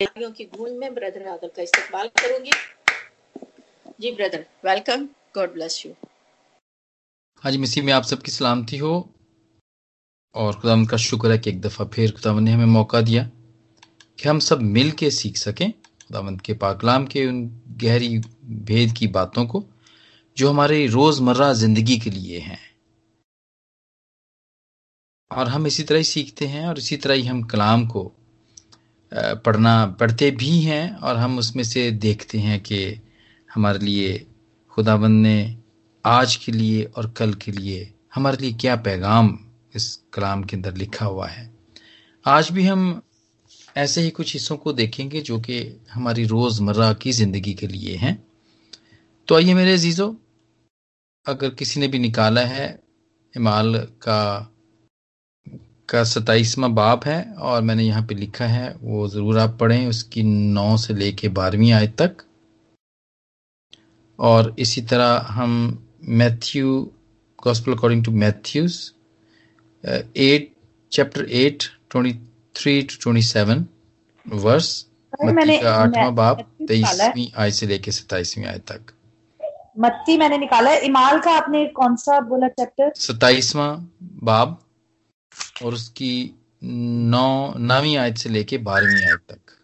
की गूंज में ब्रदर आदर का इस्तेमाल करूँगी जी brother welcome God bless you हाँ जी मसीह में आप सबकी सलामती हो। और खुदा का शुक्र है कि एक दफ़ा फिर खुदा ने हमें मौका दिया कि हम सब मिल के सीख सकें खुदावंद के पाकलाम के उन गहरी भेद की बातों को, जो हमारे रोज़मर्रा ज़िंदगी के लिए हैं। और हम इसी तरह ही सीखते हैं और इसी तरह ही हम कलाम को पढ़ना, पढ़ते भी हैं और हम उसमें से देखते हैं कि हमारे लिए खुदाबंद ने आज के लिए और कल के लिए हमारे लिए क्या पैगाम इस कलाम के अंदर लिखा हुआ है। आज भी हम ऐसे ही कुछ हिस्सों को देखेंगे जो कि हमारी रोज़मर्रा की ज़िंदगी के लिए हैं। तो आइए मेरे अजीज़ों, अगर किसी ने भी निकाला है, इमाल का का सताइसवा बाप है और मैंने यहाँ पे लिखा है वो ज़रूर आप पढ़ें उसकी नौ से लेके बारहवीं आयत तक। और इसी तरह हम Matthew gospel according to Matthews eight chapter eight twenty three to twenty seven verse मत्ती का आठवां बाप तेईसवीं आय से लेके सताइसवीं आय तक। मत्ती मैंने निकाला है। इमाल का आपने कौन सा बोला चैप्टर सताइसवां बाब और उसकी नौ नवी आयत से लेके बारहवीं आयत तक।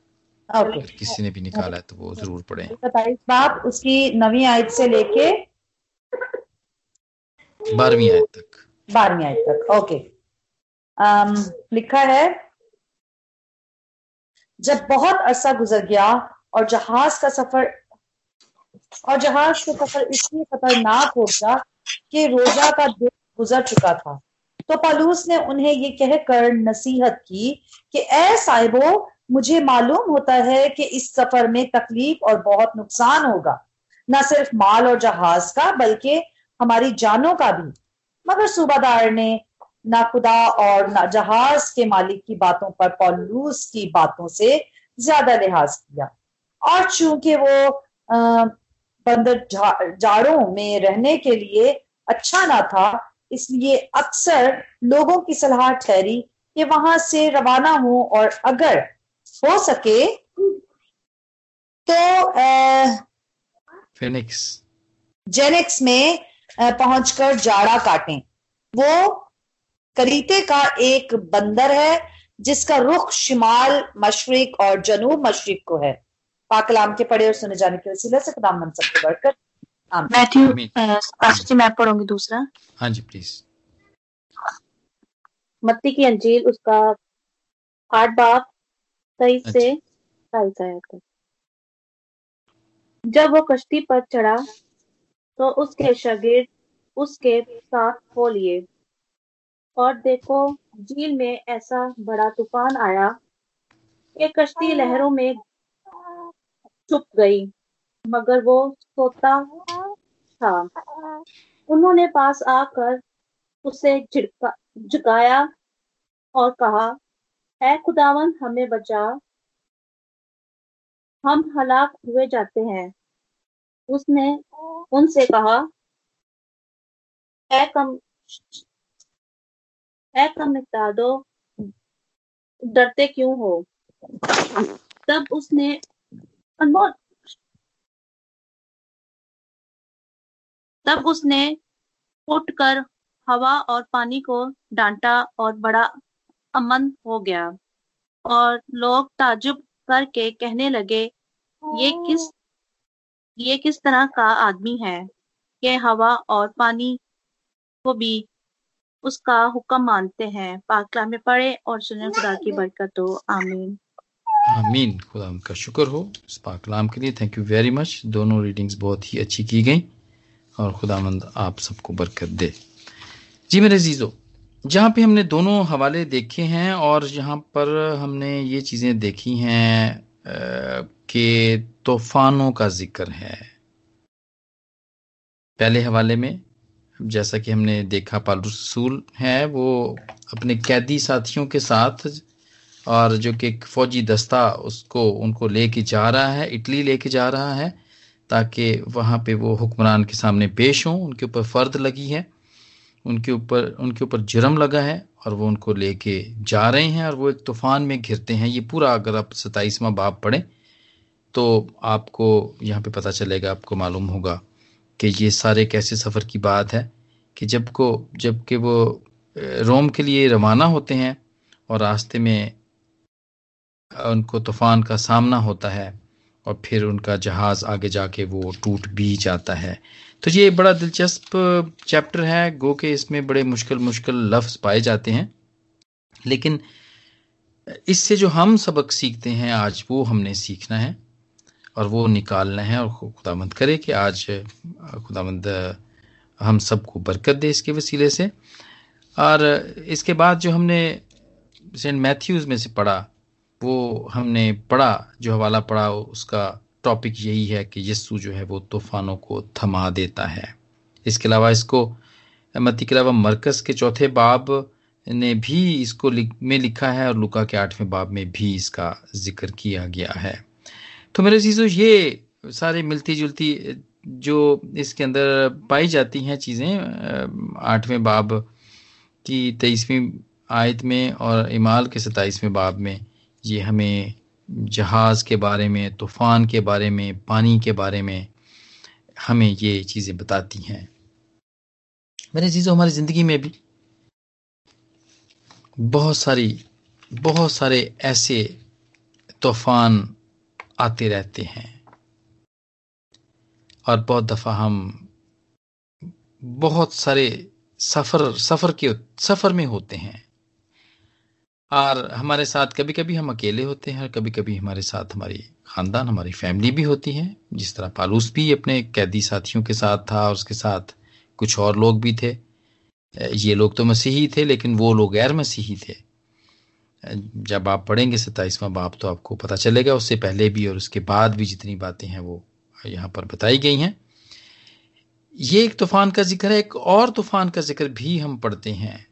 ओके अगर किसी ने भी निकाला है तो वो ज़रूर पढ़े। सताइस बाप उसकी नवी आयत से लेके बारहवीं आयत तक। बारहवीं आयत तक। ओके um, लिखा है जब बहुत अरसा गुजर गया और जहाज़ का सफ़र और जहाज़ का सफ़र इसलिए खतरनाक हो गया कि रोजा का दिन गुजर चुका था। तो पालूस ने उन्हें ये कहकर नसीहत की कि ए साहिबो, मुझे मालूम होता है कि इस सफ़र में तकलीफ़ और बहुत नुकसान होगा। न सिर्फ़ माल और जहाज़ का, बल्कि हमारी जानों का भी। मगर सूबादार ने ना खुदा और ना जहाज़ के मालिक की बातों पर पॉलूस की बातों से ज़्यादा लिहाज किया। और चूँकि वो, अः, बंदर जाड़ों में रहने के लिए अच्छा ना था इसलिए अक्सर लोगों की सलाह ठहरी कि वहाँ से रवाना हो और अगर हो सके तो फिनिक्स जेनिक्स में पहुंचकर जाड़ा काटें। वो करीते का एक बंदर है जिसका रुख शिमाल मशरक और जनूब मशरक को है। पाकलाम के पढ़े और सुने जाने के वसीले से खुदा मन सबको बढ़कर मैथ्यू पास्टर जी मैं पढ़ूँगी दूसरा। हाँ जी प्लीज़ मत्ती की अंजील उसका आठ बाप तेईस से बाईस आया तक जब वो कश्ती पर चढ़ा तो उसके शागिर्द उसके साथ हो लिए। और देखो झील में ऐसा बड़ा तूफ़ान आया कि कश्ती लहरों में चुप गई मगर वो सोता था। उन्होंने पास आकर उसे झुकाया और कहा, ऐ खुदावन, हमें बचा। हम हलाक हुए जाते हैं। उसने उनसे कहा, ऐ कम ऐ कम दो। डरते क्यों हो? तब उसने अनमोल तब उसने उठकर हवा और पानी को डांटा और बड़ा अमन हो गया। और लोग ताजुब करके कहने लगे, ये किस ये किस तरह का आदमी है? ये हवा और पानी को भी उसका हुक्म मानते हैं। पाकला में पढ़े और सुने खुदा की बरकत हो। आमीन। आमीन। खुदा का शुक्र हो। इस पाकलाम के लिए थैंक यू वेरी मच दोनों रीडिंग्स बहुत ही अच्छी की गई। और खुदामंद आप सबको बरकत दे। जी मेरे जीजो जहाँ पे हमने दोनों हवाले देखे हैं और जहाँ पर हमने ये चीज़ें देखी हैं कि तूफानों का ज़िक्र है। पहले हवाले में, जैसा कि हमने देखा पालरसूल है, वो अपने कैदी साथियों के साथ और जो कि फौजी दस्ता उसको, उनको लेके जा रहा है, इटली लेके जा रहा है। ताकि वहाँ पे वो हुक्मरान के सामने पेश हों। उनके ऊपर फ़र्द लगी है। उनके ऊपर उनके ऊपर जुर्म लगा है और वो उनको लेके जा रहे हैं और वो एक तूफ़ान में घिरते हैं। ये पूरा अगर आप सताईसवां बाप पढ़ें तो आपको यहाँ पे पता चलेगा, आपको मालूम होगा कि ये सारे कैसे सफ़र की बात है कि जब को, जब कि वो रोम के लिए रवाना होते हैं और रास्ते में उनको तूफ़ान का सामना होता है और फिर उनका जहाज़ आगे जाके वो टूट भी जाता है। तो ये बड़ा दिलचस्प चैप्टर है, गो के इसमें बड़े मुश्किल मुश्किल लफ्ज़ पाए जाते हैं। लेकिन इससे जो हम सबक सीखते हैं, आज वो हमने सीखना है और वो निकालना है और खुदामंद करे कि आज, खुदामंद, हम सबको बरकत दे इसके वसीले से। और इसके बाद जो हमने सेंट मैथ्यूज़ में से पढ़ा वो हमने पढ़ा, जो हवाला पढ़ा, उसका टॉपिक यही है कि यस्सु जो है वो तूफानों को थमा देता है। इसके अलावा इसको मती के अलावा मरकस के चौथे बाब ने भी इसको में लिखा है और लुका के आठवें बाब में भी इसका ज़िक्र किया गया है। तो मेरे चीज़ों, ये सारे मिलती जुलती जो इसके अंदर पाई जाती हैं चीज़ें आठवें बाब की तेईसवीं आयत में और इमाल के सताईसवें बाब में ये हमें जहाज़ के बारे में, तूफ़ान के बारे में, पानी के बारे में हमें ये चीज़ें बताती हैं। मेरे चीज़ों हमारी ज़िंदगी में भी बहुत सारी, बहुत सारे ऐसे तूफ़ान आते रहते हैं। और बहुत दफ़ा हम बहुत सारे सफ़र सफ़र के, सफ़र में होते हैं। और हमारे साथ कभी कभी हम अकेले होते हैं और कभी कभी हमारे साथ हमारी ख़ानदान, हमारी फैमिली भी होती है। जिस तरह पालूस भी अपने कैदी साथियों के साथ था और उसके साथ कुछ और लोग भी थे। ये लोग तो मसीही थे, लेकिन वो लोग गैर मसीही थे। जब आप पढ़ेंगे सत्ताईसवां बाप तो आपको पता चलेगा, उससे पहले भी और उसके बाद भी जितनी बातें हैं वो यहाँ पर बताई गई हैं। ये एक तूफ़ान का ज़िक्र है, एक और तूफ़ान का ज़िक्र भी हम पढ़ते हैं।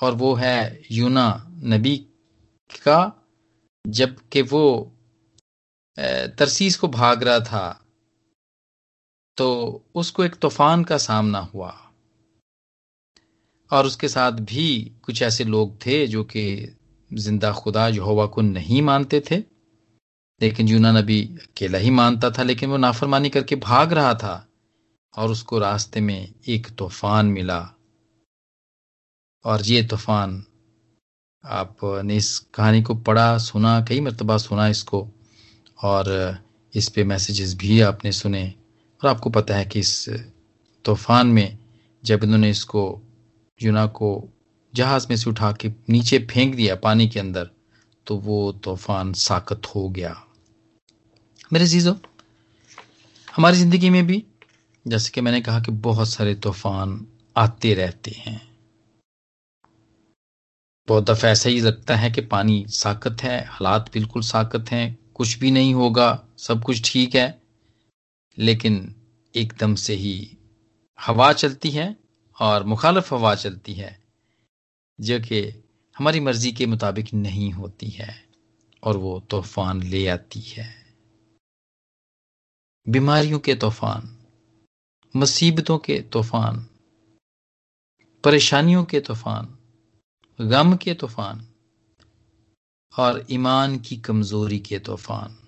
और वो है यूना नबी का, जबकि वो तरसीस को भाग रहा था तो उसको एक तूफ़ान का सामना हुआ। और उसके साथ भी कुछ ऐसे लोग थे जो कि ज़िंदा खुदा यहोवा को नहीं मानते थे, लेकिन यूना नबी अकेला ही मानता था, लेकिन वो नाफरमानी करके भाग रहा था, और उसको रास्ते में एक तूफ़ान मिला। और ये तूफ़ान आपने इस कहानी को पढ़ा, सुना, कई मरतबा सुना इसको, और इस पे मैसेजेस भी आपने सुने, और आपको पता है कि इस तूफ़ान में जब इन्होंने इसको, यूना को जहाज़ में से उठा के नीचे फेंक दिया पानी के अंदर तो वो तूफ़ान साकत हो गया। मेरे चीज़ों हमारी ज़िंदगी में भी, जैसे कि मैंने कहा कि बहुत सारे तूफ़ान आते रहते हैं। बहुत दफ़ा ऐसा ही लगता है कि पानी साकत है, हालात बिल्कुल साकत हैं, कुछ भी नहीं होगा, सब कुछ ठीक है। लेकिन एकदम से ही हवा चलती है और मुखालफ हवा चलती है, जो कि हमारी मर्ज़ी के मुताबिक नहीं होती है और वो तूफ़ान ले आती है। बीमारियों के तूफ़ान, मुसीबतों के तूफ़ान, परेशानियों के तूफ़ान गम के तूफ़ान और ईमान की कमज़ोरी के तूफ़ान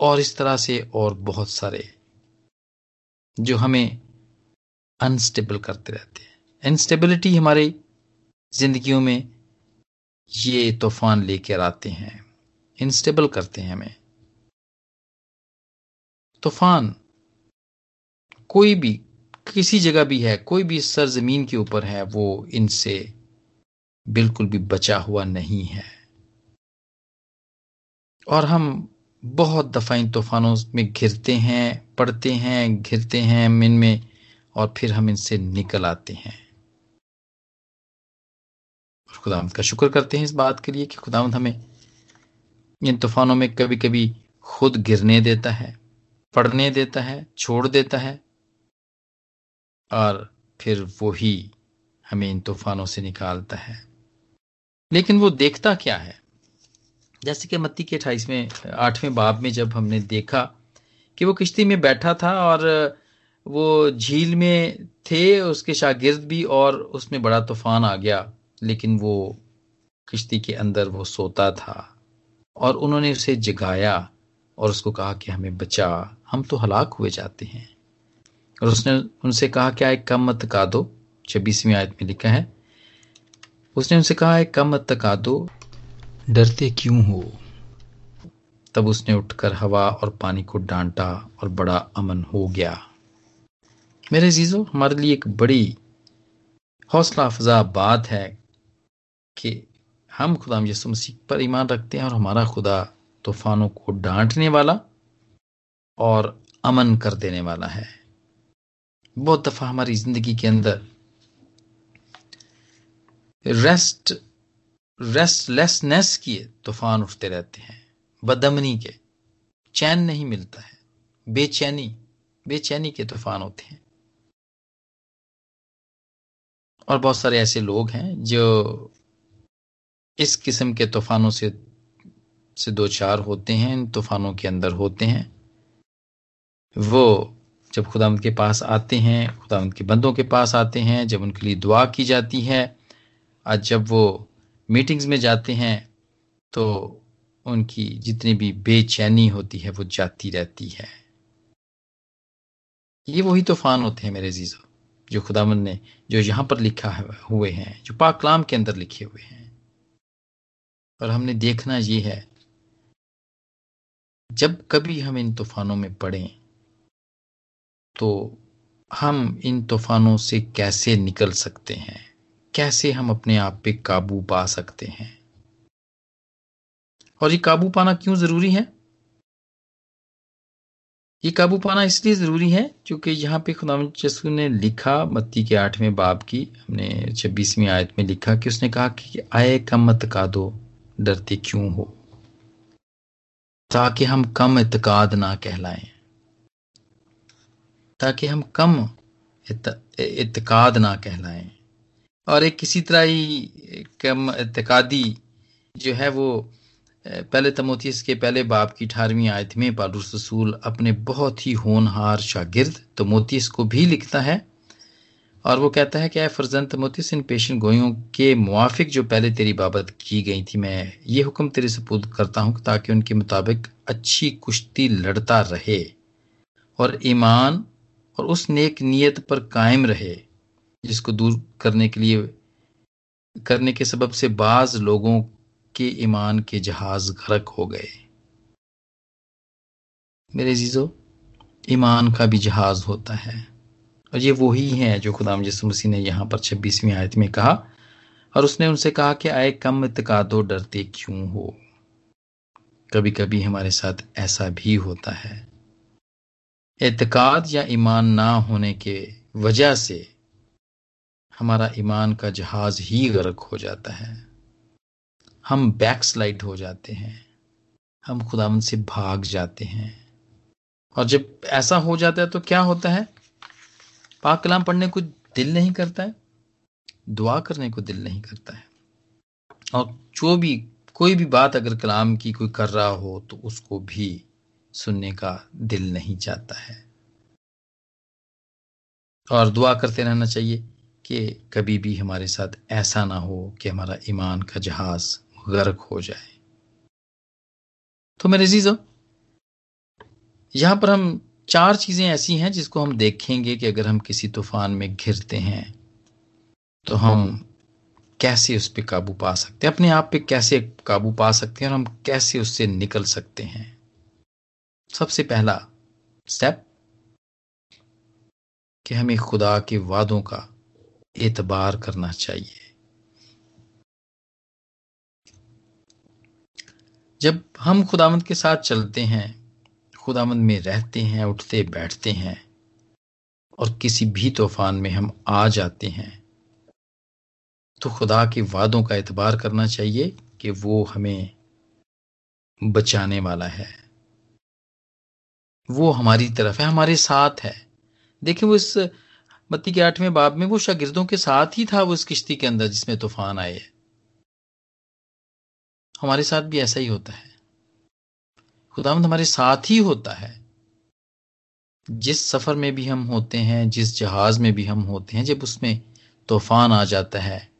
और इस तरह से और बहुत सारे जो हमें अनस्टेबल करते रहते हैं। इनस्टेबिलिटी हमारी जिंदगियों में ये तूफ़ान लेकर आते हैं। इनस्टेबल करते हैं हमें। तूफ़ान कोई भी, किसी जगह भी है, कोई भी सरजमीन के ऊपर है, वो इनसे बिल्कुल भी बचा हुआ नहीं है। और हम बहुत दफ़ा इन तूफानों में घिरते हैं पढ़ते हैं, घिरते हैं इनमें और फिर हम इनसे निकल आते हैं। और खुदामद का शुक्र करते हैं इस बात के लिए कि खुदामद हमें इन तूफानों में कभी कभी खुद गिरने देता है पढ़ने देता है, छोड़ देता है और फिर वो ही हमें इन तूफानों से निकालता है। लेकिन वो देखता क्या है? जैसे कि मत्ती के अट्ठाईसवें, आठवें बाब में जब हमने देखा कि वो किश्ती में बैठा था और वो झील में थे, उसके शागिर्द भी और उसमें बड़ा तूफ़ान आ गया, लेकिन वो किश्ती के अंदर वो सोता था और उन्होंने उसे जगाया और उसको कहा कि हमें बचा, हम तो हलाक हुए जाते हैं। और उसने उनसे कहा, क्या एक कम मत का दो? छब्बीसवीं आयत में लिखा है उसने उनसे कहा है कम मत तका दो डरते क्यों हो? तब उसने उठकर हवा और पानी को डांटा और बड़ा अमन हो गया। मेरे जीजो हमारे लिए एक बड़ी हौसला अफजा बात है कि हम खुदा यसु मसीह पर ईमान रखते हैं और हमारा खुदा तूफानों को डांटने वाला और अमन कर देने वाला है। बहुत दफ़ा हमारी ज़िंदगी के अंदर रेस्ट रेस्टलेसनेस के तूफ़ान उठते रहते हैं, बदमनी के। चैन नहीं मिलता है। बेचैनी बेचैनी के तूफ़ान होते हैं। और बहुत सारे ऐसे लोग हैं जो इस किस्म के तूफानों से से दो चार होते हैं, इन तूफानों के अंदर होते हैं। वो जब खुदा के पास आते हैं खुदा के बंदों के पास आते हैं, जब उनके लिए दुआ की जाती है आज जब वो मीटिंग्स में जाते हैं तो उनकी जितनी भी बेचैनी होती है, वो जाती रहती है। ये वही तूफ़ान होते हैं मेरे जीजो जो खुदामन ने, जो यहाँ पर लिखा हुए हैं, जो पाकलाम के अंदर लिखे हुए हैं। और हमने देखना ये है, जब कभी हम इन तूफानों में पड़े तो हम इन तूफानों से कैसे निकल सकते हैं? कैसे हम अपने आप पे काबू पा सकते हैं? और ये काबू पाना क्यों ज़रूरी है? ये काबू पाना इसलिए ज़रूरी है क्योंकि यहाँ पे खुदा यसू ने लिखा, मत्ती के आठवें बाब की, हमने छब्बीसवीं आयत में लिखा कि उसने कहा कि आए कम दो डरते क्यों हो? ताकि हम कम इतकाद ना कहलाएँ। ताकि हम कम इतकाद ना कहलाएँ। और एक किसी तरह ही कम इतकादी जो है वो पहले तमोतीस के पहले बाप की अठारहवीं आयत में पालूस रसूल अपने बहुत ही होनहार शागिर्द तमोतीस को भी लिखता है और वो कहता है कि फर्जन तमोतीस इन पेशन गोयों के मुआफिक जो पहले तेरी बाबत की गई थी, मैं ये हुक्म तेरे सपुद करता हूँ ताकि उनके मुताबिक अच्छी कुश्ती लड़ता रहे और ईमान और उस नेक नियत पर कायम रहे। जिसको दूर करने के लिए, करने के सबब से बाज लोगों के ईमान के जहाज़ गरक हो गए। मेरे जीजो ईमान का भी जहाज़ होता है। और ये वही है जो खुदाम यसु मसीह ने यहाँ पर छब्बीसवीं आयत में कहा, और उसने उनसे कहा कि आए कम इतकादो डरते क्यों हो? कभी कभी हमारे साथ ऐसा भी होता है। एतकाद या ईमान ना होने के वजह से हमारा ईमान का जहाज़ ही गर्क हो जाता है। हम बैक स्लाइड हो जाते हैं। हम खुदावन से भाग जाते हैं। और जब ऐसा हो जाता है तो क्या होता है? पाक कलाम पढ़ने को दिल नहीं करता है। दुआ करने को दिल नहीं करता है। और जो भी, कोई भी बात अगर कलाम की कोई कर रहा हो तो उसको भी सुनने का दिल नहीं चाहता है। और दुआ करते रहना चाहिए। कि कभी भी हमारे साथ ऐसा ना हो कि हमारा ईमान का जहाज़ गर्क हो जाए। तो मेरे जीजो यहाँ पर हम चार चीज़ें ऐसी हैं जिसको हम देखेंगे कि अगर हम किसी तूफ़ान में घिरते हैं तो हम कैसे उस पर काबू पा सकते हैं? अपने आप पे कैसे काबू पा सकते हैं और हम कैसे उससे निकल सकते हैं? सबसे पहला स्टेप कि हमें खुदा के वादों का एतबार करना चाहिए। जब हम खुदामंद के साथ चलते हैं खुदामंद में रहते हैं, उठते, बैठते हैं, और किसी भी तूफ़ान में हम आ जाते हैं तो खुदा के वादों का एतबार करना चाहिए कि वो हमें बचाने वाला है। वो हमारी तरफ़ है, हमारे साथ है। देखिए वो इस मत्ती के आठवें बाब में वो शागिर्दों के साथ ही था, वो इस किश्ती के अंदर जिसमें तूफ़ान आए हमारे साथ भी ऐसा ही होता है। खुदामंद हमारे साथ ही होता है। जिस सफ़र में भी हम होते हैं, जिस जहाज़ में भी हम होते हैं, जब उसमें तूफ़ान आ जाता है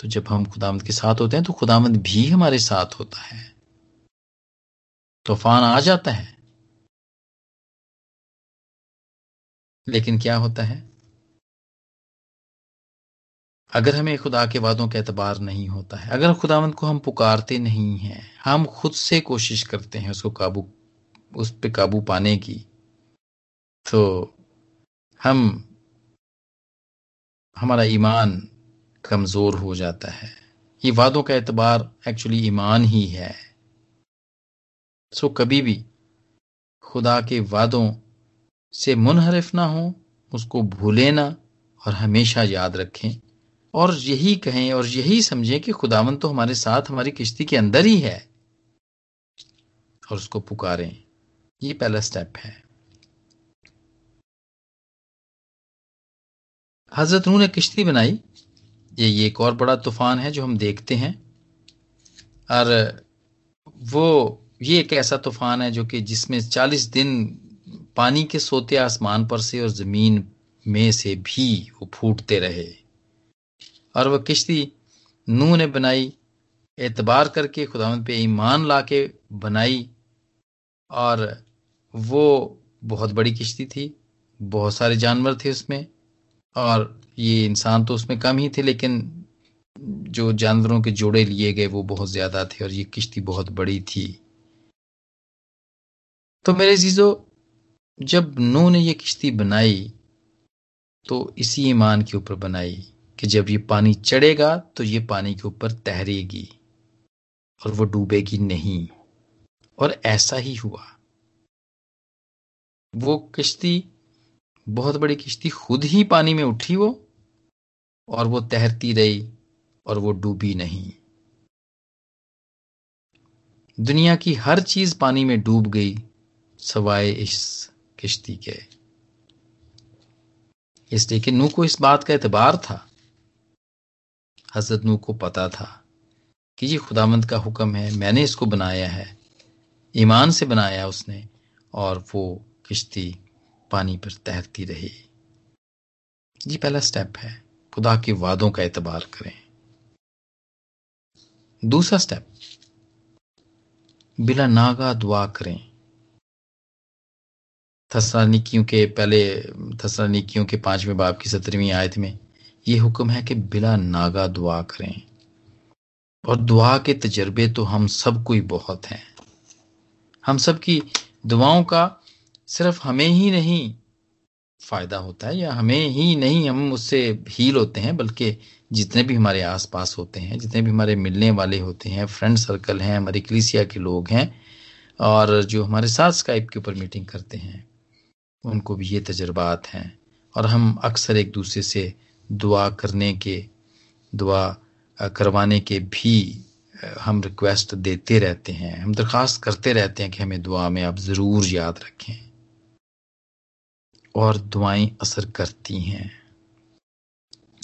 तो जब हम खुदामद के साथ होते हैं तो खुदामद भी हमारे साथ होता है। तूफ़ान आ जाता है। लेकिन क्या होता है? अगर हमें खुदा के वादों का एतबार नहीं होता है, अगर खुदावंत को हम पुकारते नहीं हैं, हम खुद से कोशिश करते हैं उसको काबू, उस पर काबू पाने की तो हम, हमारा ईमान कमज़ोर हो जाता है। ये वादों का एतबार एक्चुअली ईमान ही है। सो कभी भी खुदा के वादों से मुनहरफ ना हो, उसको भूले ना और हमेशा याद रखें। और यही कहें और यही समझें कि खुदावन तो हमारे साथ, हमारी किश्ती के अंदर ही है। और उसको पुकारें। ये पहला स्टेप है। हज़रत नू ने किश्ती बनाई। ये ये एक और बड़ा तूफ़ान है जो हम देखते हैं। और वो, ये एक ऐसा तूफ़ान है जो कि जिसमें चालीस दिन पानी के सोते आसमान पर से और ज़मीन में से भी वो फूटते रहे। और वह किश्ती नू ने बनाई, एतबार करके खुदावंद पे ईमान ला के बनाई और वो बहुत बड़ी किश्ती थी, बहुत सारे जानवर थे उसमें और ये इंसान तो उसमें कम ही थे, लेकिन जो जानवरों के जोड़े लिए गए वो बहुत ज़्यादा थे और ये किश्ती बहुत बड़ी थी। तो मेरे जीजो जब नू ने ये किश्ती बनाई तो इसी ईमान के ऊपर बनाई। कि जब ये पानी चढ़ेगा तो ये पानी के ऊपर तहरेगी और वो डूबेगी नहीं। और ऐसा ही हुआ। वो किश्ती, बहुत बड़ी किश्ती खुद ही पानी में उठी वो और वो तैरती रही और वो डूबी नहीं। दुनिया की हर चीज़ पानी में डूब गई, सवाए इस किश्ती के। इसलिए कि नू को इस बात का एतबार था हज़रत नू को पता था कि ये खुदामंद का हुक्म है, मैंने इसको बनाया है। ईमान से बनाया उसने और वो किश्ती पानी पर तैरती रही। ये पहला स्टेप है, खुदा के वादों का एतबार करें। दूसरा स्टेप बिला नागा दुआ करें। थसरानिकियों के पहले थसरानिकियों के पाँचवें बाप की सत्रहवीं आयत में ये हुक्म है कि बिला नागा दुआ करें। और दुआ के तजर्बे तो हम सब कोई बहुत हैं। हम सब की दुआओं का सिर्फ़ हमें ही नहीं फ़ायदा होता है या हमें ही नहीं हम उससे हील होते हैं, बल्कि जितने भी हमारे आसपास होते हैं, जितने भी हमारे मिलने वाले होते हैं फ्रेंड सर्कल हैं, हमारी कलिसिया के लोग हैं, और जो हमारे साथ स्काइप के ऊपर मीटिंग करते हैं, उनको भी ये तजर्बात हैं। और हम अक्सर एक दूसरे से दुआ करने के, दुआ करवाने के भी हम रिक्वेस्ट देते रहते हैं। हम दरख्वास्त करते रहते हैं कि हमें दुआ में आप ज़रूर याद रखें। और दुआएँ असर करती हैं।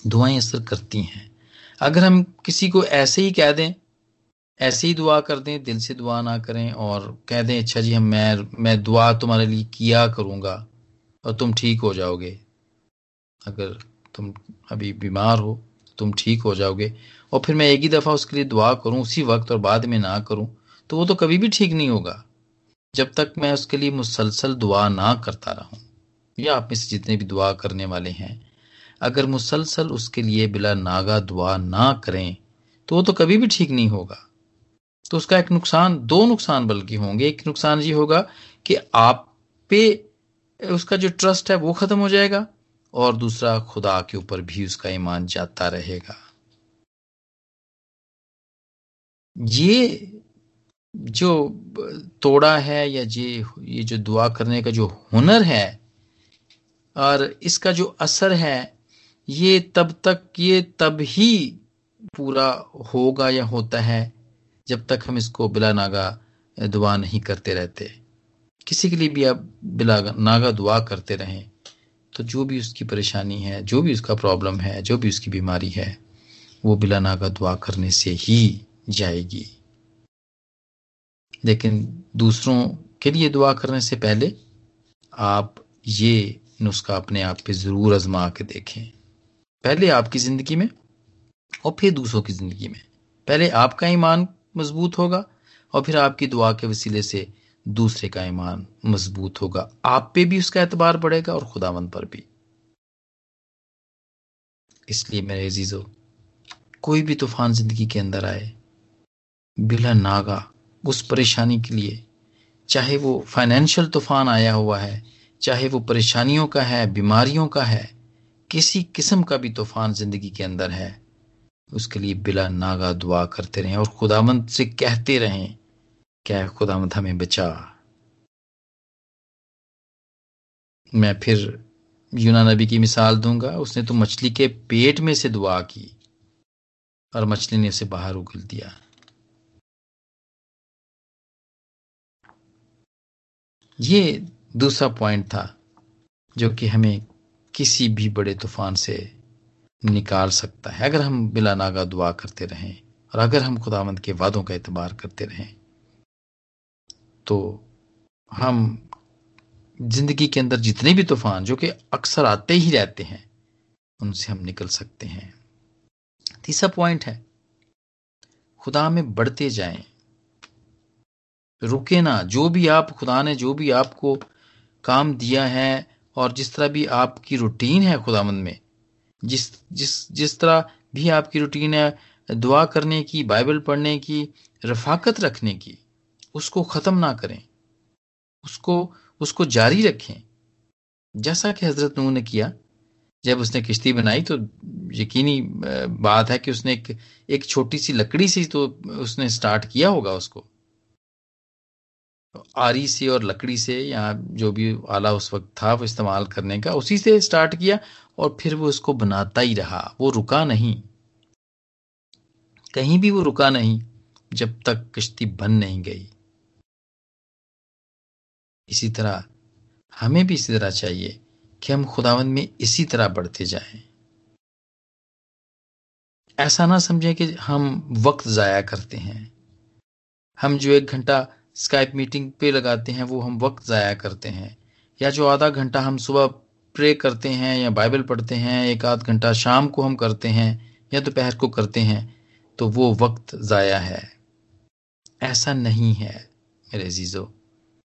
दुआएँ असर करती हैं। अगर हम किसी को ऐसे ही कह दें, ऐसे ही दुआ कर दें, दिल से दुआ ना करें और कह दें अच्छा जी, हम, मैं मैं दुआ तुम्हारे लिए किया करूँगा और तुम ठीक हो जाओगे। अगर तुम अभी बीमार हो, तुम ठीक हो जाओगे, और फिर मैं एक ही दफ़ा उसके लिए दुआ करूँ, उसी वक्त और बाद में ना करूँ तो वो तो कभी भी ठीक नहीं होगा। जब तक मैं उसके लिए मुसलसल दुआ ना करता रहूँ, या आप में से जितने भी दुआ करने वाले हैं, अगर मुसलसल उसके लिए बिला नागा दुआ ना करें तो वो तो कभी भी ठीक नहीं होगा। तो उसका एक नुकसान, दो नुकसान बल्कि होंगे। एक नुकसान ये होगा कि आप पे उसका जो ट्रस्ट है वो खत्म हो जाएगा और दूसरा खुदा के ऊपर भी उसका ईमान जाता रहेगा। ये जो तोड़ा है या ये ये जो दुआ करने का जो हुनर है और इसका जो असर है, ये तब तक, ये तब ही पूरा होगा या होता है जब तक हम इसको बिला नागा दुआ नहीं करते रहते। किसी के लिए भी आप बिला नागा दुआ करते रहें। तो जो भी उसकी परेशानी है, जो भी उसका प्रॉब्लम है, जो भी उसकी बीमारी है, वो बिला नागा दुआ करने से ही जाएगी। लेकिन दूसरों के लिए दुआ करने से पहले आप ये नुस्खा अपने आप पे ज़रूर आजमा के देखें। पहले आपकी ज़िंदगी में और फिर दूसरों की ज़िंदगी में। पहले आपका ईमान मज़बूत होगा और फिर आपकी दुआ के वसीले से दूसरे का ईमान मज़बूत होगा। आप पे भी उसका एतबार बढ़ेगा और खुदावंद पर भी। इसलिए मेरे अजीजों, कोई भी तूफ़ान ज़िंदगी के अंदर आए, बिला नागा, उस परेशानी के लिए, चाहे वो फाइनेंशियल तूफ़ान आया हुआ है, चाहे वो परेशानियों का है, बीमारियों का है, किसी किस्म का भी तूफ़ान ज़िंदगी के अंदर है, उसके लिए बिला नागा दुआ करते रहें और खुदामंद से कहते रहें क्या खुदामंद हमें बचा? मैं फिर यूना नबी की मिसाल दूँगा। उसने तो मछली के पेट में से दुआ की और मछली ने उसे बाहर उगल दिया। ये दूसरा पॉइंट था जो कि हमें किसी भी बड़े तूफ़ान से निकाल सकता है। अगर हम बिला नागा दुआ करते रहें और अगर हम खुदावंद के वादों का एतबार करते रहें तो हम ज़िंदगी के अंदर जितने भी तूफ़ान, जो कि अक्सर आते ही रहते हैं, उनसे हम निकल सकते हैं। तीसरा पॉइंट है, खुदा में बढ़ते जाएँ। रुके ना, जो भी आप, खुदा ने जो भी आपको काम दिया है और जिस तरह भी आपकी रूटीन है खुदामंद में, जिस जिस जिस तरह भी आपकी रूटीन है, दुआ करने की बाइबल पढ़ने की, रफाकत रखने की उसको ख़त्म ना करें। उसको उसको जारी रखें। जैसा कि हज़रत नू ने किया, जब उसने किश्ती बनाई तो यकीनी बात है कि उसने एक एक छोटी सी लकड़ी से तो उसने स्टार्ट किया होगा उसको। आरी से और लकड़ी से या जो भी आला उस वक्त था वो इस्तेमाल करने का, उसी से स्टार्ट किया और फिर वो उसको बनाता ही रहा। वो रुका नहीं। कहीं भी वो रुका नहीं, जब तक किश्ती बन नहीं गई। इसी तरह, हमें भी इसी तरह चाहिए कि हम खुदावंद में इसी तरह बढ़ते जाएँ। ऐसा ना समझें कि हम वक्त ज़ाया करते हैं। हम जो एक घंटा स्काइप मीटिंग पे लगाते हैं, वो हम वक्त ज़ाया करते हैं। या जो आधा घंटा हम सुबह प्रे करते हैं, या बाइबल पढ़ते हैं, एक आध घंटा शाम को हम करते हैं, या दोपहर को करते हैं तो वो वक्त ज़ाया है। ऐसा नहीं है, मेरे अजीज़ों।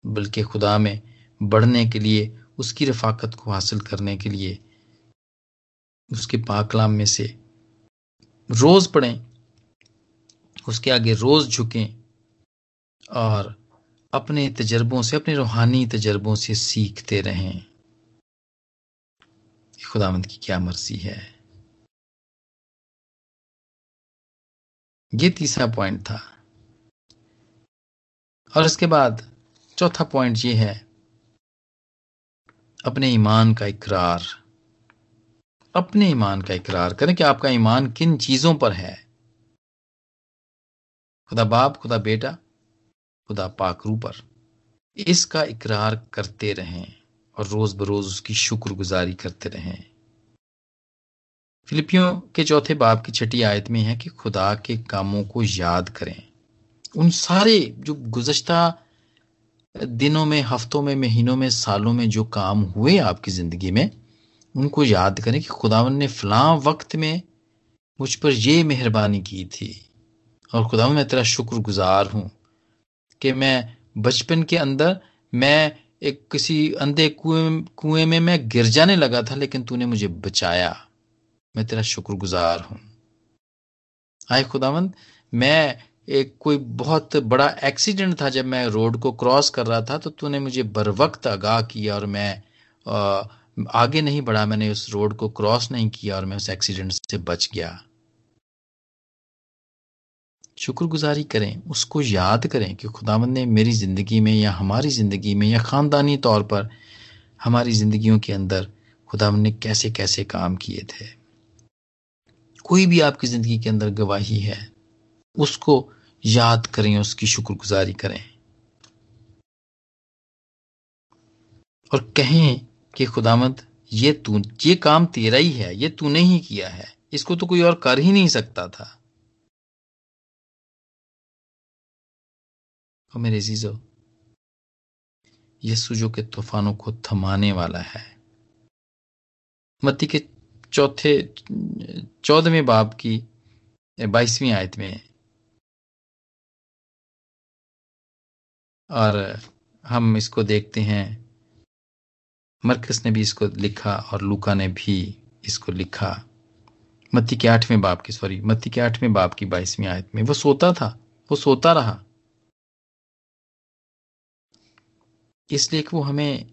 बल्कि खुदा में बढ़ने के लिए, उसकी रफाकत को हासिल करने के लिए, उसके पाकलाम में से रोज पढ़ें, उसके आगे रोज झुकें और अपने तजर्बों से, अपने रूहानी तजर्बों से सीखते रहें। खुदावंद की क्या मर्ज़ी है। ये तीसरा पॉइंट था। और इसके बाद चौथा पॉइंट ये है, अपने ईमान का इकरार। अपने ईमान का इकरार करें कि आपका ईमान किन चीज़ों पर है। खुदा बाप, खुदा बेटा, खुदा पाकरू पर। इसका इकरार करते रहें और रोज बरोज उसकी शुक्रगुजारी करते रहें। फिलिपियों के चौथे बाप की छठी आयत में है कि खुदा के कामों को याद करें। उन सारे जो गुजश्ता दिनों में, हफ्तों में, महीनों में, सालों में जो काम हुए आपकी ज़िंदगी में, उनको याद करें कि खुदावन ने फलां वक्त में मुझ पर यह मेहरबानी की थी। और खुदावन, मैं तेरा शुक्रगुजार हूँ कि मैं बचपन के अंदर, मैं एक किसी अंधे कुएँ कुएँ में मैं गिर जाने लगा था, लेकिन तूने मुझे बचाया। मैं तेरा शुक्रगुजार हूँ। आए खुदावंद मैं एक कोई बहुत बड़ा एक्सीडेंट था जब मैं रोड को क्रॉस कर रहा था तो तूने मुझे बर वक्त आगाह किया और मैं आ, आगे नहीं बढ़ा। मैंने उस रोड को क्रॉस नहीं किया और मैं उस एक्सीडेंट से बच गया। शुक्रगुजारी करें उसको याद करें कि खुदावंद ने मेरी ज़िंदगी में या हमारी ज़िंदगी में या ख़ानदानी तौर पर हमारी ज़िंदगियों के अंदर खुदावंद ने कैसे कैसे काम किए थे। कोई भी आपकी ज़िंदगी के अंदर गवाही है उसको याद करें, उसकी शुक्रगुजारी करें। और कहें कि खुदामद, ये तू, ये काम तेरा ही है, ये तूने ही किया है। इसको तो कोई और कर ही नहीं सकता था। और मेरे जीजो यीशु जो के तूफानों को थमाने वाला है। मत्ती के चौथे, चौदहवें बाब की, बाईसवीं आयत में और हम इसको देखते हैं। मरकस ने भी इसको लिखा और लूका ने भी इसको लिखा। मत्ती के आठवें बाप की सॉरी मत्ती के आठवें बाप की बाईसवीं आयत में। वो सोता था, वो सोता रहा। इसलिए वो हमें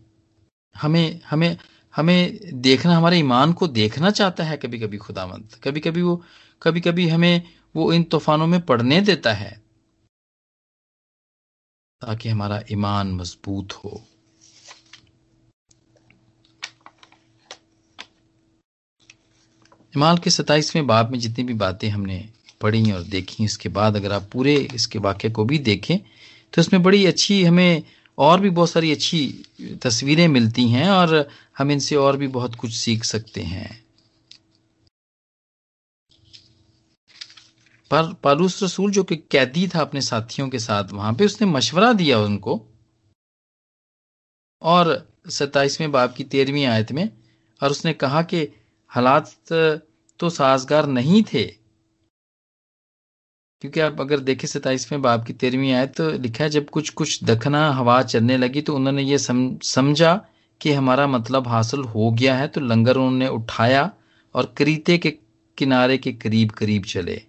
हमें हमें हमें देखना, हमारे ईमान को देखना चाहता है कभी कभी खुदावंत। कभी कभी वो कभी कभी हमें वो इन तूफानों में पढ़ने देता है। ताकि हमारा ईमान मज़बूत हो। इमाल के सताइसवें बाब में जितनी भी बातें हमने पढ़ी और देखी इसके बाद अगर आप पूरे इसके वाक्य को भी देखें तो इसमें बड़ी अच्छी हमें और भी बहुत सारी अच्छी तस्वीरें मिलती हैं और हम इनसे और भी बहुत कुछ सीख सकते हैं। पर पालूस रसूल जो कि कैदी था अपने साथियों के साथ वहाँ पे उसने मशवरा दिया उनको। और सत्ताईसवें बाप की तेरहवीं आयत में और उसने कहा कि हालात तो साजगार नहीं थे। क्योंकि आप अगर देखें सताइसवें बाप की तेरहवीं आयत तो लिखा है जब कुछ कुछ दखना हवा चलने लगी तो उन्होंने ये सम, समझा कि हमारा मतलब हासिल हो गया है तो लंगर उन्होंने उठाया और करीते के किनारे के करीब करीब चले।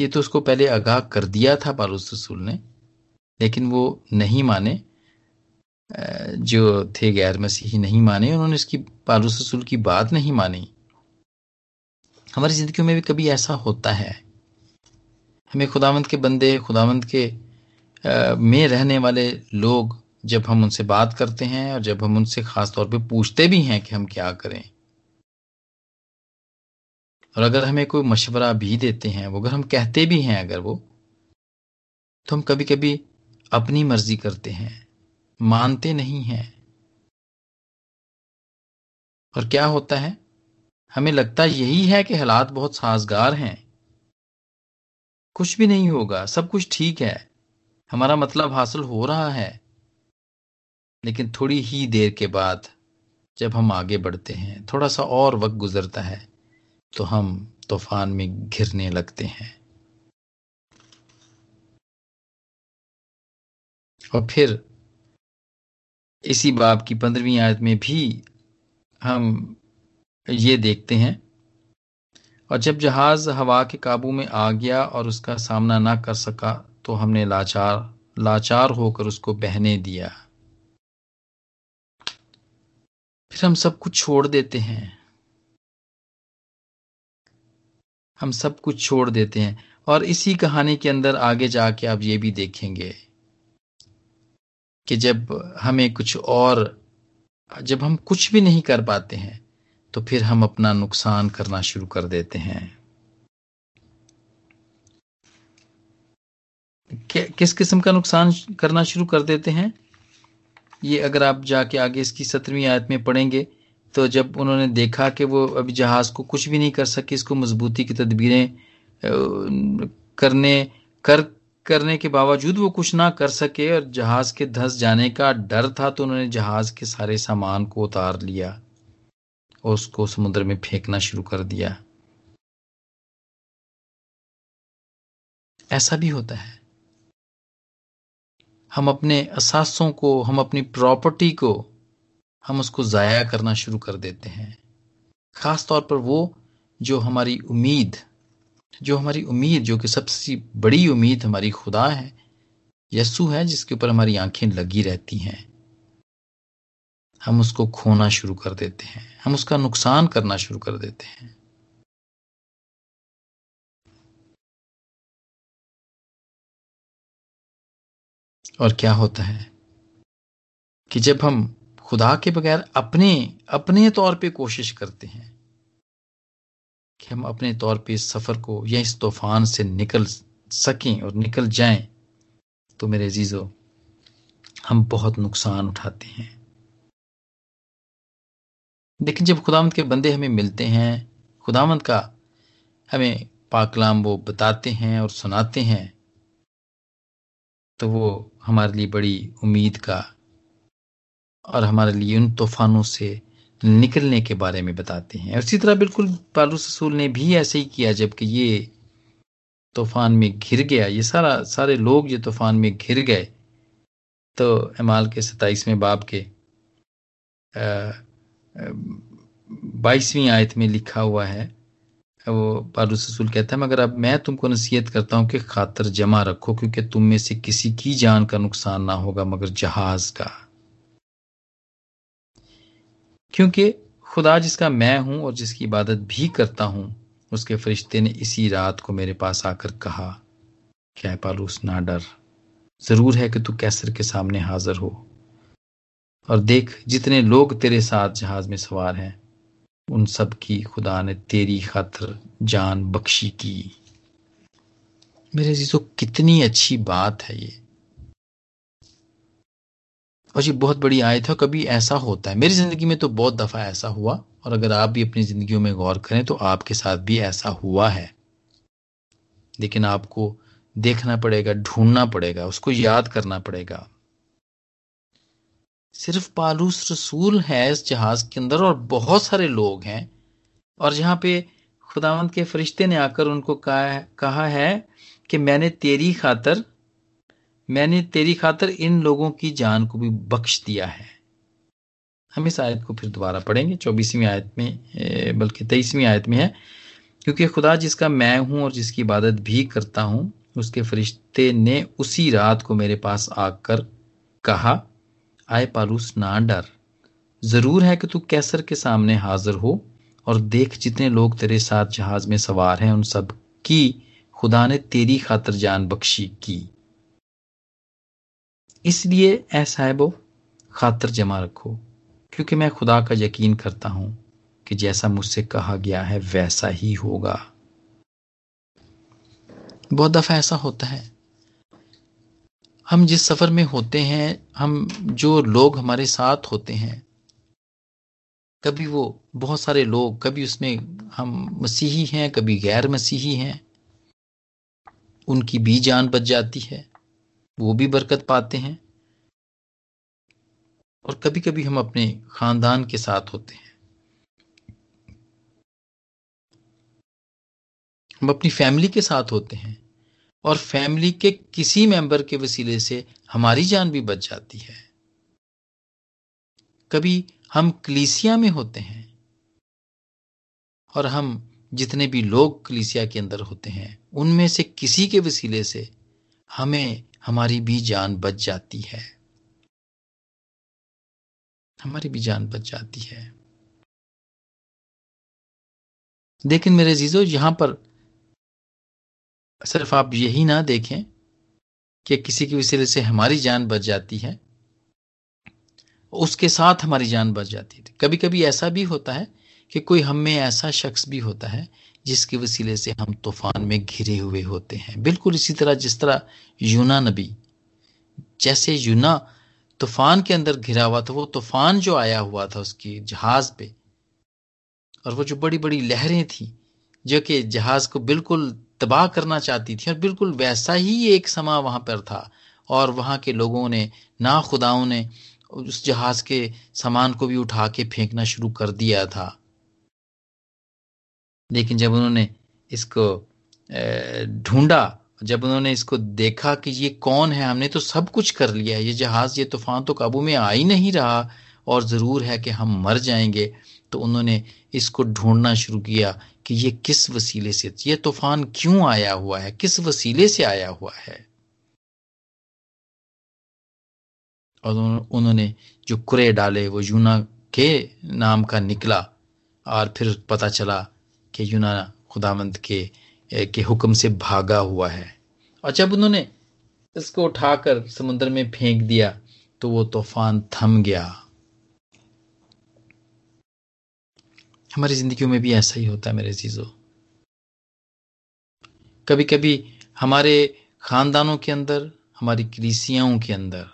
ये तो उसको पहले आगाह कर दिया था पालूस रसूल ने, लेकिन वो नहीं माने। जो थे गैर मसीही नहीं माने, उन्होंने इसकी पालूस रसूल की बात नहीं मानी। हमारी ज़िंदगी में भी कभी ऐसा होता है। हमें खुदावंत के बंदे, खुदावंत के में रहने वाले लोग जब हम उनसे बात करते हैं और जब हम उनसे खास तौर पे पूछते भी हैं कि हम क्या करें और अगर हमें कोई मशवरा भी देते हैं, वो अगर हम कहते भी हैं अगर वो तो हम कभी कभी अपनी मर्ज़ी करते हैं, मानते नहीं हैं। और क्या होता है? हमें लगता यही है कि हालात बहुत साजगार हैं। कुछ भी नहीं होगा, सब कुछ ठीक है। हमारा मतलब हासिल हो रहा है। लेकिन थोड़ी ही देर के बाद जब हम आगे बढ़ते हैं, थोड़ा सा और वक्त गुजरता है। तो हम तूफ़ान में घिरने लगते हैं। और फिर इसी बाब की पंद्रहवीं आयत में भी हम ये देखते हैं, और जब जहाज़ हवा के काबू में आ गया और उसका सामना ना कर सका तो हमने लाचार लाचार होकर उसको बहने दिया। फिर हम सब कुछ छोड़ देते हैं। हम सब कुछ छोड़ देते हैं और इसी कहानी के अंदर आगे जाके आप ये भी देखेंगे कि जब हमें कुछ और, जब हम कुछ भी नहीं कर पाते हैं तो फिर हम अपना नुकसान करना शुरू कर देते हैं। किस किस्म का नुकसान करना शुरू कर देते हैं? ये अगर आप जाके आगे इसकी सत्रहवीं आयत में पढ़ेंगे तो जब उन्होंने देखा कि वो अभी जहाज़ को कुछ भी नहीं कर सके, इसको मजबूती की तदबीरें करने, कर, करने के बावजूद वो कुछ ना कर सके और जहाज़ के धस जाने का डर था तो उन्होंने जहाज़ के सारे सामान को उतार लिया और उसको समुद्र में फेंकना शुरू कर दिया। ऐसा भी होता है। हम अपने असासों को, हम अपनी प्रॉपर्टी को हम उसको ज़ाया करना शुरू कर देते हैं। खास तौर पर वो जो हमारी उम्मीद, जो हमारी उम्मीद, जो कि सबसे बड़ी उम्मीद हमारी खुदा है, यस्सु है, जिसके ऊपर हमारी आँखें लगी रहती हैं। हम उसको खोना शुरू कर देते हैं। हम उसका नुकसान करना शुरू कर देते हैं। और क्या होता है कि जब हम खुदा के बगैर अपने अपने तौर पे कोशिश करते हैं कि हम अपने तौर पे इस सफ़र को या इस तूफ़ान से निकल सकें और निकल जाएँ। तो मेरे अजीज़ों, हम बहुत नुकसान उठाते हैं। लेकिन जब खुदामंद के बंदे हमें मिलते हैं खुदामंद का हमें पाकलाम वो बताते हैं और सुनाते हैं तो वो हमारे लिए बड़ी उम्मीद का और हमारे लिए उन तूफानों से निकलने के बारे में बताते हैं। उसी तरह बिल्कुल पालूस रसूल ने भी ऐसे ही किया, जबकि ये तूफ़ान में घिर गया। ये सारा, सारे लोग ये तूफ़ान में घिर गए तो अमाल के सताइसवें बाब के बाईसवीं आयत में लिखा हुआ है, वो पालूस रसूल कहता है, मगर अब मैं तुमको नसीहत करता हूँ कि खातर जमा रखो, क्योंकि तुम में से किसी की जान का नुकसान ना होगा, मगर जहाज़ का। क्योंकि खुदा जिसका मैं हूँ और जिसकी इबादत भी करता हूँ, उसके फरिश्ते ने इसी रात को मेरे पास आकर कहा, क्या पालूस, ना डर। ज़रूर है कि तू कैसर के सामने हाजिर हो। और देख, जितने लोग तेरे साथ जहाज़ में सवार हैं, उन सब की खुदा ने तेरी खातर जान बख्शी की। मेरे जीजो कितनी अच्छी बात है ये। और ये बहुत बड़ी आयत है कभी ऐसा होता है। मेरी ज़िंदगी में तो बहुत दफ़ा ऐसा हुआ और अगर आप भी अपनी ज़िंदगी में गौर करें तो आपके साथ भी ऐसा हुआ है। लेकिन आपको देखना पड़ेगा, ढूंढना पड़ेगा, उसको याद करना पड़ेगा। सिर्फ़ पालूस रसूल है इस जहाज़ के अंदर और बहुत सारे लोग हैं और जहाँ पे खुदावंत के फरिश्ते ने आकर उनको कहा है कि मैंने तेरी खातर मैंने तेरी खातर इन लोगों की जान को भी बख्श दिया है। हम इस आयत को फिर दोबारा पढ़ेंगे, चौबीसवीं आयत में बल्कि तेईसवीं आयत में है। क्योंकि खुदा जिसका मैं हूँ और जिसकी इबादत भी करता हूँ, उसके फरिश्ते ने उसी रात को मेरे पास आकर कहा, आए पालूस, ना डर। ज़रूर है कि तू कैसर के सामने हाजिर हो और देख जितने लोग तेरे साथ जहाज़ में सवार हैं, उन सब की खुदा ने तेरी खातर जान बख्शी की। इसलिए ऐ साहबो, खातर जमा रखो, क्योंकि मैं खुदा का यकीन करता हूँ कि जैसा मुझसे कहा गया है, वैसा ही होगा। बहुत दफ़ा ऐसा होता है। हम जिस सफ़र में होते हैं, हम जो लोग हमारे साथ होते हैं, कभी वो बहुत सारे लोग, कभी उसमें हम मसीही हैं, कभी गैर मसीही हैं, उनकी भी जान बच जाती है। वो भी बरकत पाते हैं और कभी कभी हम अपने खानदान के साथ होते हैं। हम अपनी फैमिली के साथ होते हैं और फैमिली के किसी मेंबर के वसीले से हमारी जान भी बच जाती है। कभी हम कलीसिया में होते हैं और हम जितने भी लोग कलीसिया के अंदर होते हैं, उनमें से किसी के वसीले से हमें हमारी भी जान बच जाती है। हमारी भी जान बच जाती है। लेकिन मेरे जीजो यहाँ पर सिर्फ़ आप यही ना देखें कि किसी की वसीले से हमारी जान बच जाती है, उसके साथ हमारी जान बच जाती है। कभी कभी ऐसा भी होता है कि कोई हम में ऐसा शख्स भी होता है जिसके वसीले से हम तूफ़ान में घिरे हुए होते हैं। बिल्कुल इसी तरह जिस तरह यूना नबी, जैसे यूना तूफ़ान के अंदर घिरा हुआ था, वो तूफ़ान जो आया हुआ था उसकी जहाज़ पे, और वो जो बड़ी बड़ी लहरें थी, जो कि जहाज़ को बिल्कुल तबाह करना चाहती थी, और बिल्कुल वैसा ही एक समा वहाँ पर था, और वहाँ के लोगों ने, ना खुदाओं ने उस जहाज़ के सामान को भी उठा के फेंकना शुरू कर दिया था। लेकिन जब उन्होंने इसको ढूंढा, जब उन्होंने इसको देखा कि ये कौन है, हमने तो सब कुछ कर लिया है, ये जहाज़, ये तूफ़ान तो काबू में आ ही नहीं रहा और ज़रूर है कि हम मर जाएँगे। तो उन्होंने इसको ढूंढना शुरू किया कि ये किस वसीले से, ये तूफ़ान क्यों आया हुआ है, किस वसीले से आया हुआ है? और उन्होंने जो कुरे डाले, वो यूना के नाम का निकला और फिर पता चला कि यूना खुदावंत के के हुक्म से भागा हुआ है। और जब उन्होंने इसको उठाकर समुद्र में फेंक दिया तो वो तूफ़ान थम गया। हमारी जिंदगियों में भी ऐसा ही होता है मेरे चीज़ों कभी कभी हमारे खानदानों के अंदर, हमारी कलीसियाओं के अंदर,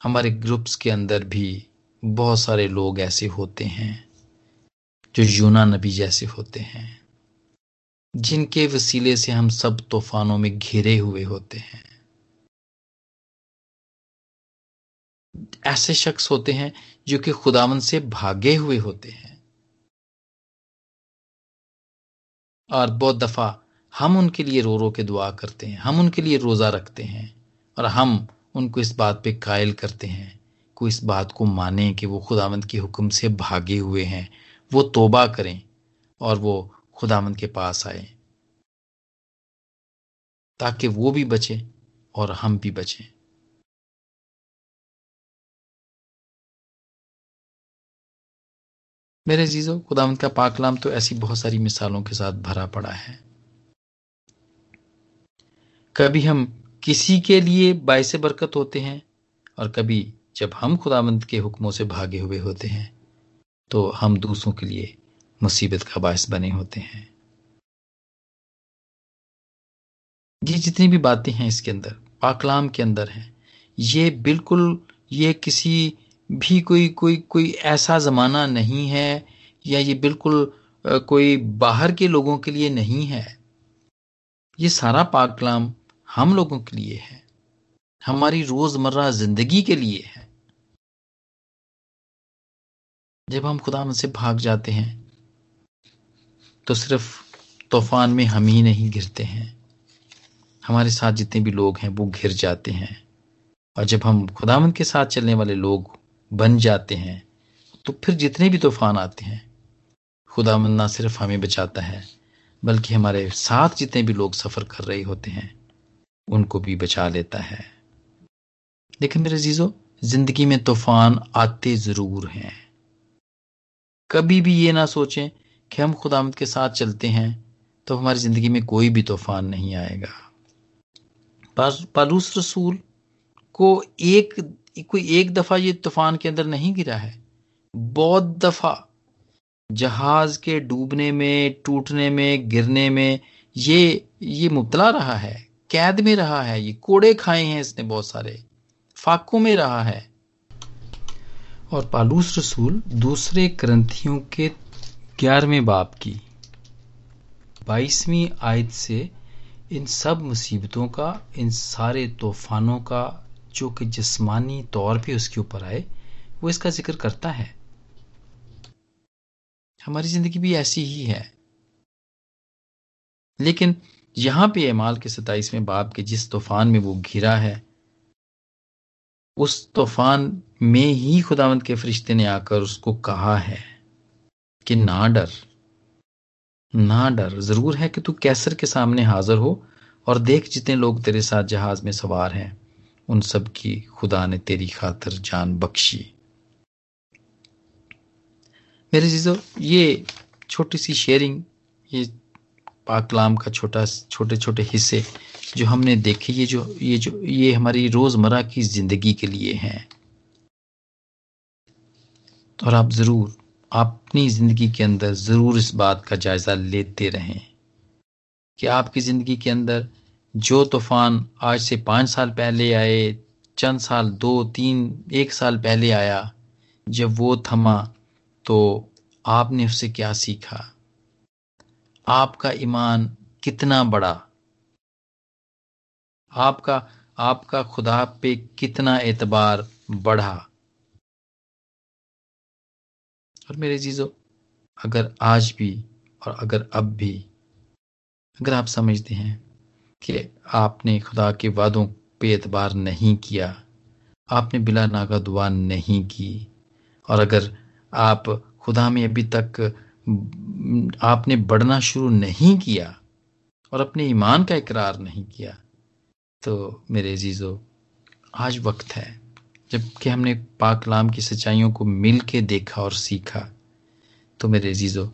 हमारे ग्रुप्स के अंदर भी बहुत सारे लोग ऐसे होते हैं। जो यूना नबी जैसे होते हैं, जिनके वसीले से हम सब तूफानों में घिरे हुए होते हैं। ऐसे शख्स होते हैं जो कि खुदावन से भागे हुए होते हैं। और बहुत दफ़ा हम उनके लिए रो रो के दुआ करते हैं, हम उनके लिए रोजा रखते हैं, और हम उनको इस बात पे कायल करते हैं को इस बात को माने कि वो खुदावंद के हुक्म से भागे हुए हैं। वो तोबा करें और वो खुदामंद के पास आए। ताकि वो भी बचे और हम भी बचें। मेरे जीजो खुदावंद का पाकलाम तो ऐसी बहुत सारी मिसालों के साथ भरा पड़ा है। कभी हम किसी के लिए बायस बरकत होते हैं और कभी जब हम खुदावंद के हुक्मों से भागे हुए होते हैं। तो हम दूसरों के लिए मुसीबत का बायस बने होते हैं। ये जितनी भी बातें हैं इसके अंदर, पाकलाम के अंदर हैं, ये बिल्कुल, ये किसी भी कोई कोई कोई ऐसा ज़माना नहीं है या ये बिल्कुल कोई बाहर के लोगों के लिए नहीं है। ये सारा पाक कलाम हम लोगों के लिए है। हमारी रोज़मर्रा ज़िंदगी के लिए है। जब हम खुदा से भाग जाते हैं तो सिर्फ़ तूफ़ान में हम ही नहीं गिरते हैं। हमारे साथ जितने भी लोग हैं, वो घिर जाते हैं। और जब हम खुदामंद के साथ चलने वाले लोग बन जाते हैं तो फिर जितने भी तूफ़ान आते हैं खुदामंद ना सिर्फ़ हमें बचाता है, बल्कि हमारे साथ जितने भी लोग सफ़र कर रहे होते हैं, उनको भी बचा लेता है। लेकिन मेरे जीजो ज़िंदगी में तूफ़ान आते ज़रूर हैं। कभी भी ये ना सोचें कि हम खुदामद के साथ चलते हैं तो हमारी ज़िंदगी में कोई भी तूफ़ान नहीं आएगा। पालूस रसूल को एक, कोई एक दफ़ा ये तूफ़ान के अंदर नहीं गिरा है। बहुत दफ़ा जहाज़ के डूबने में, टूटने में, गिरने में ये ये मुबतला रहा है, कैद में रहा है, ये कोड़े खाए हैं इसने बहुत सारे, फाकों में रहा है। और पालूस रसूल दूसरे ग्रंथियों के ग्यारहवें बाप की। बाईसवीं आयत से इन सब मुसीबतों का, इन सारे तूफानों का, जो कि जिस्मानी तौर पे उसके ऊपर आए, वो इसका ज़िक्र करता है। हमारी ज़िंदगी भी ऐसी ही है। लेकिन यहाँ पे एमाल के सताइसवें बाप के जिस तूफ़ान में वो घिरा है उस तूफ़ान में ही खुदावंत के फरिश्ते ने आकर उसको कहा है कि ना डर ना डर। ज़रूर है कि तू कैसर के सामने हाजिर हो और देख जितने लोग तेरे साथ जहाज़ में सवार हैं। उन सब की खुदा ने तेरी खातर जान बख्शी। मेरे जीजो ये छोटी सी शेयरिंग ये पाकलाम का छोटा छोटे छोटे हिस्से जो हमने देखे, ये जो ये जो, ये हमारी रोज़मर्रा की ज़िंदगी के लिए हैं। और आप ज़रूर अपनी ज़िंदगी के अंदर ज़रूर इस बात का जायजा लेते रहें कि आपकी ज़िंदगी के अंदर जो तूफ़ान आज से पाँच साल पहले आए, चंद साल, दो, तीन, एक साल पहले आया, जब वो थमा तो आपने उससे क्या सीखा? आपका ईमान कितना बड़ा आपका आपका खुदा पे कितना एतबार बढ़ा। और मेरे जीजो अगर आज भी और अगर अब भी, अगर आप समझते हैं कि आपने खुदा के वादों पे एतबार नहीं किया, आपने बिला नागा दुआ नहीं की, और अगर आप खुदा में अभी तक, आपने बढ़ना शुरू नहीं किया और अपने ईमान का इकरार नहीं किया तो मेरे जीजो आज वक्त है, जबकि हमने पाक पाकलाम की सच्चाइयों को मिल के देखा और सीखा तो मेरे जीजो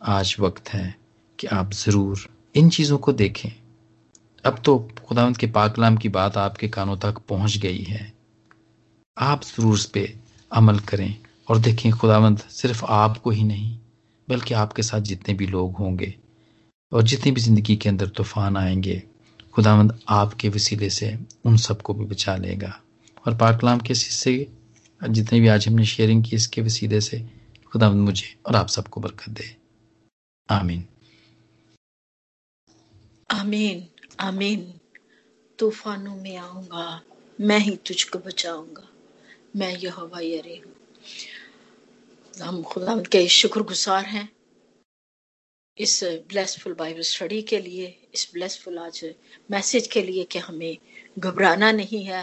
आज वक्त है कि आप ज़रूर इन चीज़ों को देखें। अब तो खुदावंत के पाकलाम की बात आपके कानों तक पहुँच गई है। आप ज़रूर उस पर अमल करें और देखें, खुदावंत सिर्फ़ आपको ही नहीं, बल्कि आपके साथ जितने भी लोग होंगे और जितनी भी ज़िंदगी के अंदर तूफ़ान आएँगे खुदावंद आपके वसीले से उन सबको भी बचा लेगा। और पाकलाम के हिस्से जितने भी आज हमने शेयरिंग की, इसके वसीले से खुदावंद मुझे और आप सबको बरकत दे। आमीन। आमीन आमीन। तूफानों में आऊँगा, मैं ही तुझको बचाऊँगा। मैं यहोवा यरे हूँ। हम खुदा के शुक्रगुजार हैं इस ब्लेसफुल बाइबल स्टडी के लिए। इस ब्लेसफुल आज मैसेज के लिए कि हमें घबराना नहीं है।